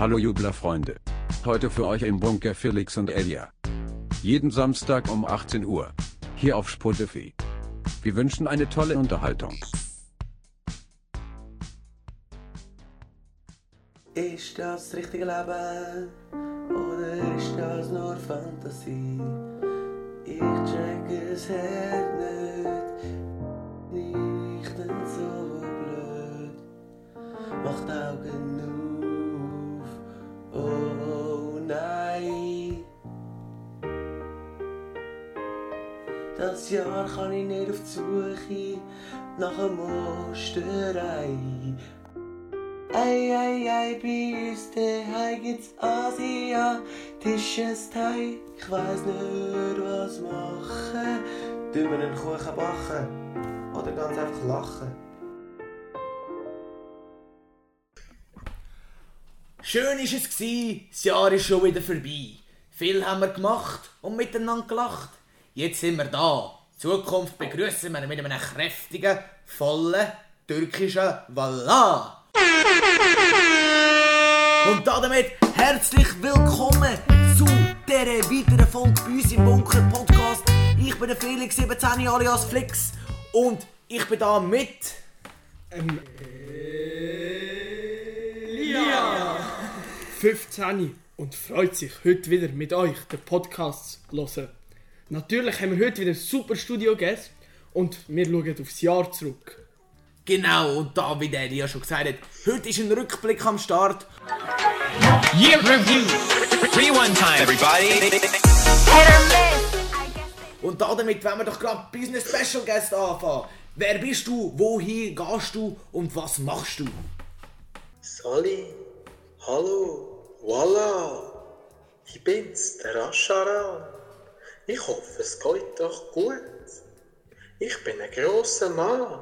Hallo Jublerfreunde. Heute für euch im Bunker Felix und Elia. Jeden Samstag um 18 Uhr. Hier auf Spotify. Wir wünschen eine tolle Unterhaltung. Ist das richtige Leben oder ist das nur Fantasie? Ich check es her nicht, nicht denn so blöd. Macht Augen Das Jahr kann ich nicht auf die Suche nach einer Musterei. Ei, ei, ei, bei uns daheim gibt's asiatisches Teig. Ich weiss nicht, was machen. Tun wir einen Kuchen backen? Oder ganz einfach lachen? Schön war es, das Jahr ist schon wieder vorbei. Viel haben wir gemacht und miteinander gelacht. Jetzt sind wir da. Zukunft begrüßen wir mit einem kräftigen, vollen, türkischen Wallah. Und damit herzlich willkommen zu dieser weiteren Folge bei uns im Bunker Podcast. Ich bin der Felix 17 alias Flix und ich bin da mit. Ähm, 15 und freut sich heute wieder mit euch den Podcast zu hören. Natürlich haben wir heute wieder super Studio-Gäste und wir schauen aufs Jahr zurück. Genau, und da, wie der ja schon gesagt hat, heute ist ein Rückblick am Start. Year Review. Rewind time, everybody. Und damit wollen wir doch gerade Business Special Guest anfangen. Wer bist du, wohin gehst du und was machst du? Sali, hallo, voila, ich bin's, der Aschara. Ich hoffe, es geht doch gut. Ich bin ein grosser Mann.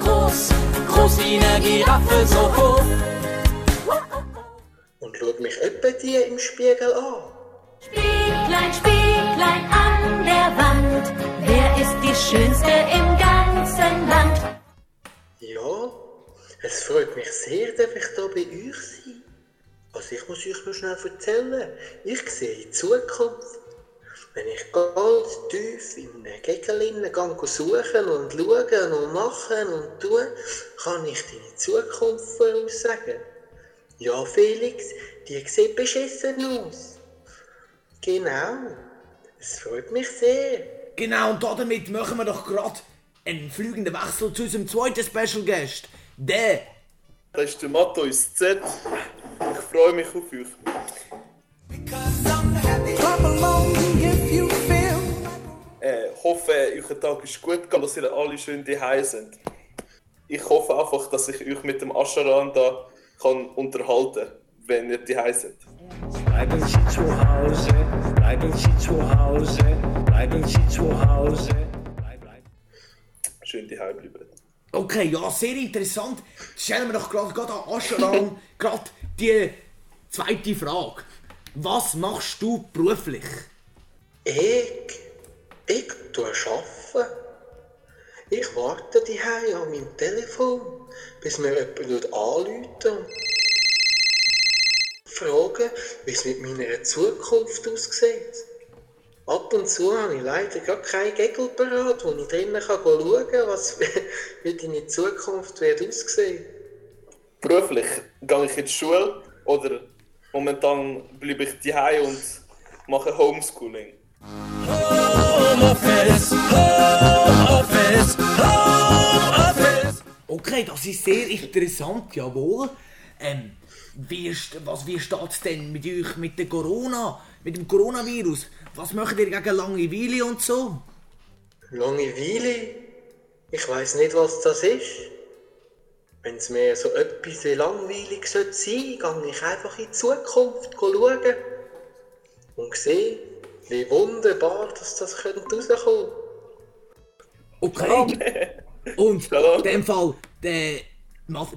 Groß, groß wie eine Giraffe, so hoch. und schau mich etwa die im Spiegel an. Spieglein, Spieglein an der Wand. Wer ist die Schönste im ganzen Land? Ja, es freut mich sehr, dass ich hier bei euch sein. Also ich muss euch noch schnell erzählen, ich sehe in die Zukunft. Wenn ich ganz tief in Gegel gehe suchen und schauen und machen und tun, kann ich deine Zukunft voraussagen. Ja, Felix, die sieht beschissen aus. Genau, es freut mich sehr. Genau, und damit machen wir doch gerade einen fliegenden Wechsel zu unserem zweiten Special Guest. Der Das ist der Matthäus Z. Ich freue mich auf euch. Hoffe, euer Tag ist gut gegangen, dass ihr alle schön daheim sind. Ich hoffe einfach, dass ich euch mit dem Ascharan da kann unterhalten wenn ihr daheim seid. Bleiben Sie zu Hause, bleiben Sie zu Hause, bleiben Sie zu Hause. Bleib, bleib. Schön daheim bleiben. Okay, ja, sehr interessant. Stellen wir doch gerade gerade an Ascheran gerade die zweite Frage. Was machst du beruflich? Ich, ich tue arbeiten. Ich warte daheim an meinem Telefon, bis mir jemand anruft und fragen, wie es mit meiner Zukunft aussieht. Ab und zu habe ich leider gar keinen Gegel parat, wo ich drinnen schauen kann, was wie deine Zukunft wird aussehen. Beruflich gehe ich in die Schule oder momentan bleibe ich daheim und mache Homeschooling. Okay, das ist sehr interessant, jawohl. Ähm, wie was, wie steht es denn mit euch mit der Corona, mit dem Coronavirus? Was macht ihr gegen Langeweile und so? Langeweile? Ich weiß nicht, was das ist. Wenn es mir so etwas wie langweilig sein sollte, gehe ich einfach in die Zukunft schauen und sehe, wie wunderbar dass das könnte rauskommen Okay. Und in dem Fall, der,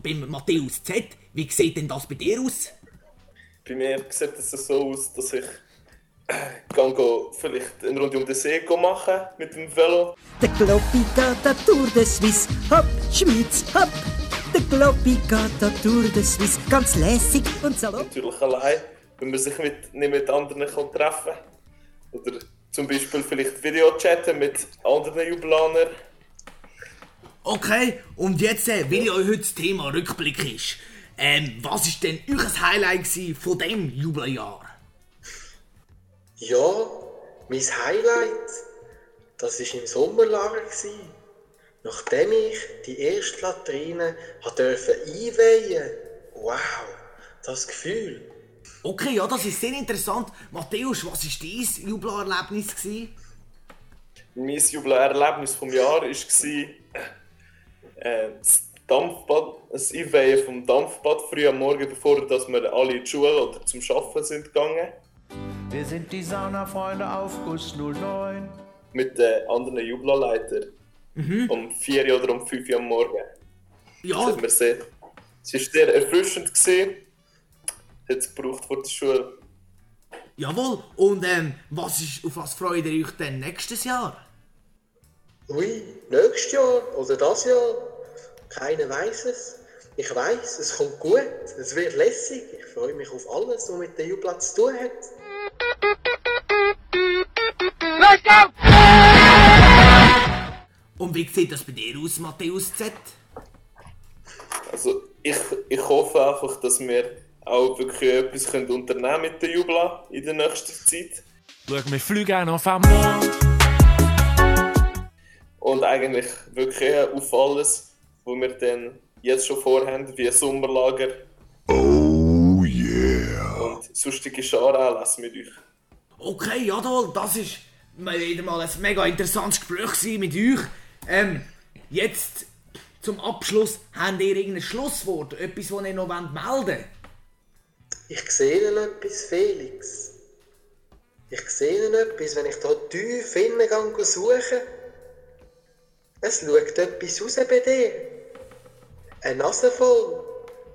beim Matthäus Z, wie sieht denn das bei dir aus? Bei mir sieht es so aus, dass ich äh, kann go vielleicht eine Runde um den See go machen mit dem Velo. Der Globby da, der Tour de Suisse, hopp, Schweiz, hopp. Der Globby geht da durch den Swiss ganz lässig und salopp. Natürlich allein, wenn man sich mit, nicht mit anderen kann treffen Oder zum Beispiel vielleicht Videochatten mit anderen Jubilanern. Okay, und jetzt, äh, weil ja heute das Thema Rückblick ist, ähm, was ist denn euer Highlight von dem Jubeljahr? Ja, mein Highlight, das war im Sommerlager. gewesen. Nachdem ich die erste Latrine einweihen. Wow, das Gefühl. Okay, ja, das ist sehr interessant. Matthäus, was war dein Jubelerlebnis? Mein Jubiläerlebnis vom Jahr war äh, das Dampfbad, das Einweihen vom Dampfbad früh am Morgen, bevor dass wir alle in die Schule oder zum Arbeiten sind gegangen. Wir sind die Saunafreunde Aufguss 09. Mit den anderen Jubelleitern. Um 4 Uhr oder um 5 Uhr am Morgen. Ja. Das hat man gesehen. Es war sehr erfrischend. Gewesen. Hat es gebraucht vor der Schule. Jawohl, und ähm, was ist, auf was freut ihr euch denn nächstes Jahr? Ui, nächstes Jahr oder das Jahr? Keiner weiß es. Ich weiß, es kommt gut, es wird lässig. Ich freue mich auf alles, was mit dem Jubel zu tun hat. Und wie sieht das bei dir aus, Matthäus Z? Also ich, ich hoffe einfach, dass wir auch wirklich etwas können unternehmen mit der Jubla in der nächsten Zeit. Schau, wir fliegen auch noch am Mond. Und eigentlich wirklich auf alles, was wir dann jetzt schon vorhaben, wie ein Sommerlager. Oh yeah! Und sonstige Scharanlässe mit euch. Okay, jawohl, das ist mal wieder mal ein mega interessantes Gespräch mit euch. Ähm, jetzt zum Abschluss, habt ihr irgendein Schlusswort, etwas, das ihr noch melden wollt? Ich sehe noch etwas, Felix. Ich sehe noch etwas, wenn ich da tief innen gehe suchen. Es schaut etwas raus bei dir. Eine Nase voll,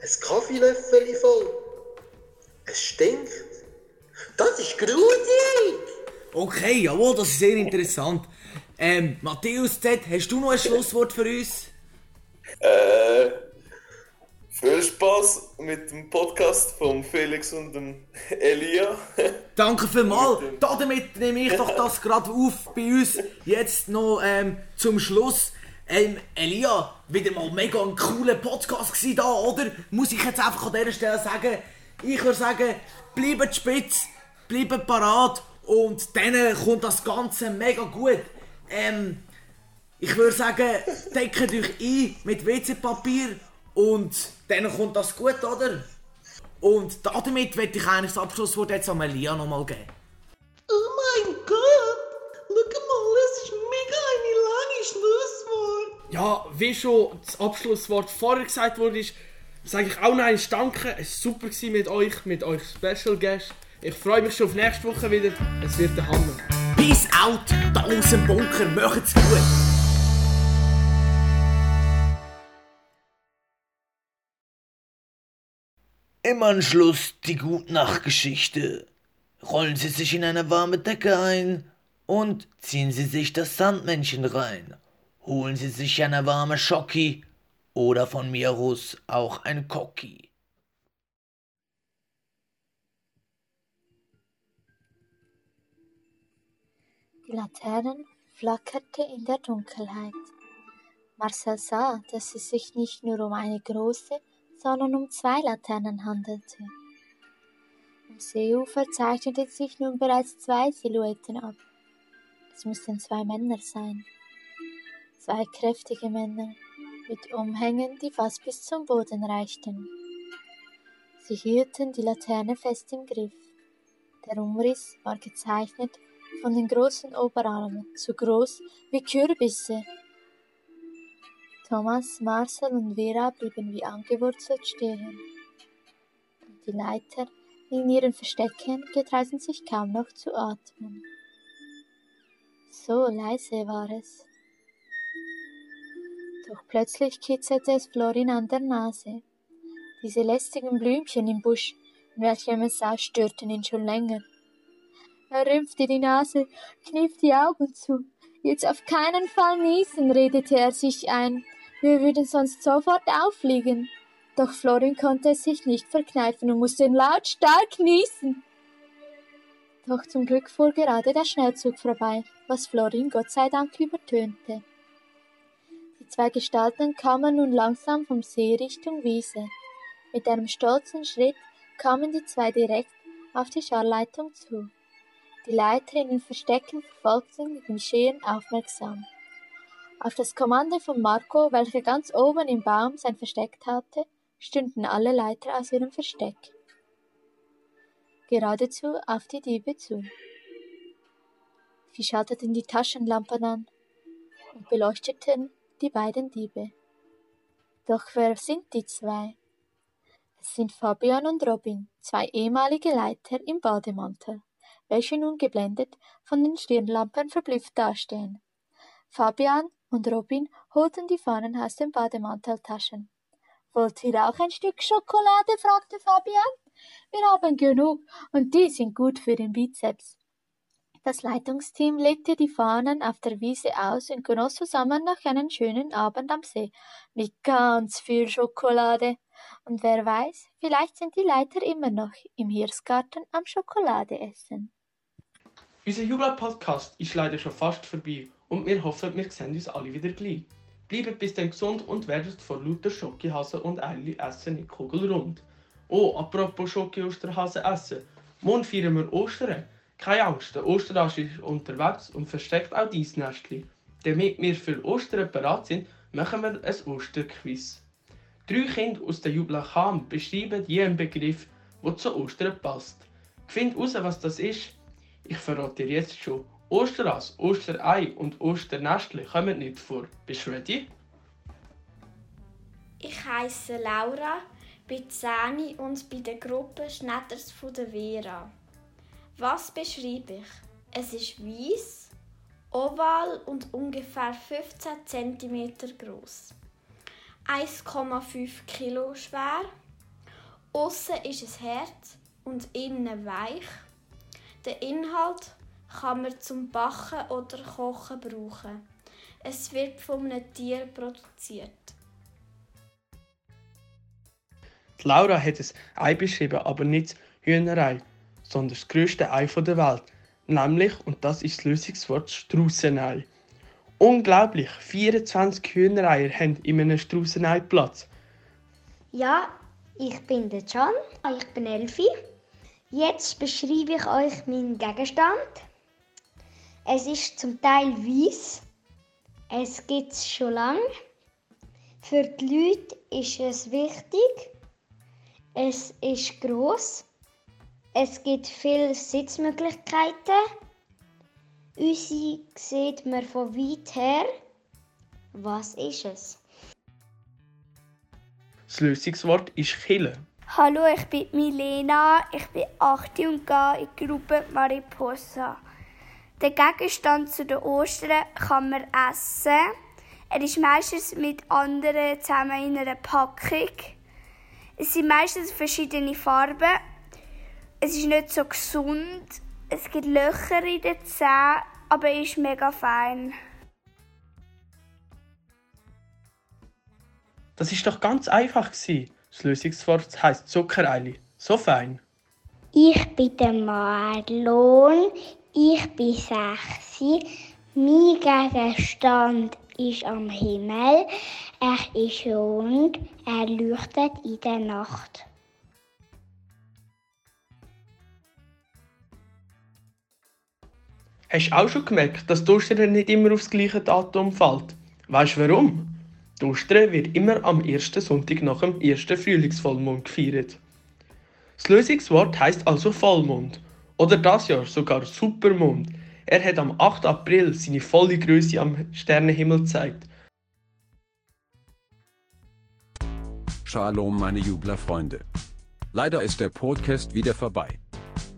ein Kaffeelöffel voll. Es stinkt. Das ist gruselig. Okay, jawohl, das ist sehr interessant. Ähm, Matthäus Z, hast du noch ein Schlusswort für uns? Äh, viel Spaß mit dem Podcast von Felix und dem Elia. Danke vielmals. Damit nehme ich doch das gerade auf bei uns. Jetzt noch ähm, zum Schluss. Ähm, Elia, wieder mal mega ein cooler Podcast gewesen da, oder? Muss ich jetzt einfach an dieser Stelle sagen. Ich würde sagen, bleibt spitz, bleibt parat und dann kommt das Ganze mega gut. Ähm, ich würde sagen, deckt euch ein mit WC-Papier und dann kommt das gut, oder? Und damit werde ich eigentlich das Abschlusswort jetzt an Elia nochmal geben. Oh mein Gott! Schau mal, es ist mega eine lange Schlusswort. Ja, wie schon das Abschlusswort vorher gesagt wurde, ist, sage ich auch noch einmal Danke. Es war super gewesen mit euch, mit euch Special Guest. Ich freue mich schon auf nächste Woche wieder. Es wird der Hammer. Peace out, da aus dem Bunker, macht's gut! Im Anschluss die Gutnachtgeschichte. Rollen Sie sich in eine warme Decke ein und ziehen Sie sich das Sandmännchen rein. Holen Sie sich eine warme Schocki oder von mir aus auch ein Cocki. Die Laterne flackerte in der Dunkelheit. Marcel sah, dass es sich nicht nur um eine große, sondern um zwei Laternen handelte. Am Seeufer zeichneten sich nun bereits zwei Silhouetten ab. Es mussten zwei Männer sein. Zwei kräftige Männer mit Umhängen, die fast bis zum Boden reichten. Sie hielten die Laterne fest im Griff. Der Umriss war gezeichnet von den großen Oberarmen, so groß wie Kürbisse. Thomas, Marcel und Vera blieben wie angewurzelt stehen. Und die Leiter in ihren Verstecken getrauten sich kaum noch zu atmen. So leise war es. Doch plötzlich kitzelte es Florin an der Nase. Diese lästigen Blümchen im Busch, in welchem es saß, störten ihn schon länger. Er rümpfte die Nase, kniff die Augen zu. Jetzt auf keinen Fall niesen, redete er sich ein. Wir würden sonst sofort auffliegen. Doch Florin konnte es sich nicht verkneifen und musste lautstark niesen. Doch zum Glück fuhr gerade der Schnellzug vorbei, was Florin Gott sei Dank übertönte. Die zwei Gestalten kamen nun langsam vom See Richtung Wiese. Mit einem stolzen Schritt kamen die zwei direkt auf die Scharleitung zu. Die Leiter in den Verstecken verfolgten die Geschehen aufmerksam. Auf das Kommando von Marco, welcher ganz oben im Baum sein Versteck hatte, stünden alle Leiter aus ihrem Versteck geradezu auf die Diebe zu. Sie schalteten die Taschenlampen an und beleuchteten die beiden Diebe. Doch wer sind die zwei? Es sind Fabian und Robin, zwei ehemalige Leiter im Bademantel, welche nun geblendet von den Stirnlampen verblüfft dastehen. Fabian und Robin holten die Fahnen aus den Bademanteltaschen. Wollt ihr auch ein Stück Schokolade? fragte Fabian. Wir haben genug und die sind gut für den Bizeps. Das Leitungsteam legte die Fahnen auf der Wiese aus und genoss zusammen noch einen schönen Abend am See mit ganz viel Schokolade. Und wer weiß, vielleicht sind die Leiter immer noch im Hirschgarten am Schokolade essen. Unser Jubel-Podcast ist leider schon fast vorbei und wir hoffen, wir sehen uns alle wieder gleich. Bleibt bis dann gesund und werdet vor lauter Schokihasen und Eili essen nicht kugelrund. Oh, apropos Schoki Osterhasen essen. Morgen feiern wir Ostern. Keine Angst, der Osterhasch ist unterwegs und versteckt auch dein Nestchen. Damit wir für Ostern bereit sind, machen wir ein Osterquiz. Drei Kinder aus der Jubla Cham beschreiben jeden Begriff, der zu Ostern passt. Find heraus, was das ist. Ich verrate dir jetzt schon. Osteras, Osterei und Osternestli kommen nicht vor. Bist du ready? Ich heiße Laura, bin 10 und bei der Gruppe Schnetters von der Vera. Was beschreibe ich? Es ist weiß, oval und ungefähr 15 cm groß. 1,5 Kilo schwer. Außen ist es hart und innen weich. Der Inhalt kann man zum Backen oder Kochen brauchen. Es wird von einem Tier produziert. Die Laura hat ein Ei beschrieben, aber nicht das Hühnerei, sondern das grösste Ei der Welt. Nämlich, und das ist das Lösungswort, Straußenei. Unglaublich, 24 Hühnereier haben in einem Straußenei Platz. Ja, ich bin der Can, ich bin Elfi. Jetzt beschreibe ich euch meinen Gegenstand. Es ist zum Teil weiß. Es gibt es schon lange. Für die Leute ist es wichtig. Es ist groß. Es gibt viele Sitzmöglichkeiten. Unsere sieht man von weit her. Was ist es? Das Lösungswort ist Kille. Hallo, ich bin Milena, ich bin 8 und gehe in die Gruppe Mariposa. Der Gegenstand zu den Ostern kann man essen. Er ist meistens mit anderen zusammen in einer Packung. Es sind meistens verschiedene Farben. Es ist nicht so gesund. Es gibt Löcher in den Zähnen, aber er ist mega fein. Das ist doch ganz einfach gewesen. Das Lösungswort heißt Zuckereili. So fein. Ich bin der Marlon. Ich bin sechs. Mein Gegenstand ist am Himmel. Er ist rund. Er leuchtet in der Nacht. Hast du auch schon gemerkt, dass die Ostern nicht immer aufs gleiche Datum fällt? Weißt du warum? Die Ostern wird immer am ersten Sonntag nach dem ersten Frühlingsvollmond gefeiert. Das Lösungswort heißt also Vollmond. Oder das Jahr sogar Supermond. Er hat am 8. April seine volle Größe am Sternenhimmel gezeigt. Shalom, meine Jublerfreunde. Leider ist der Podcast wieder vorbei.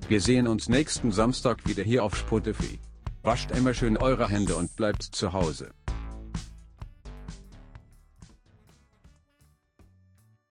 Wir sehen uns nächsten Samstag wieder hier auf Spotify. Wascht immer schön eure Hände und bleibt zu Hause.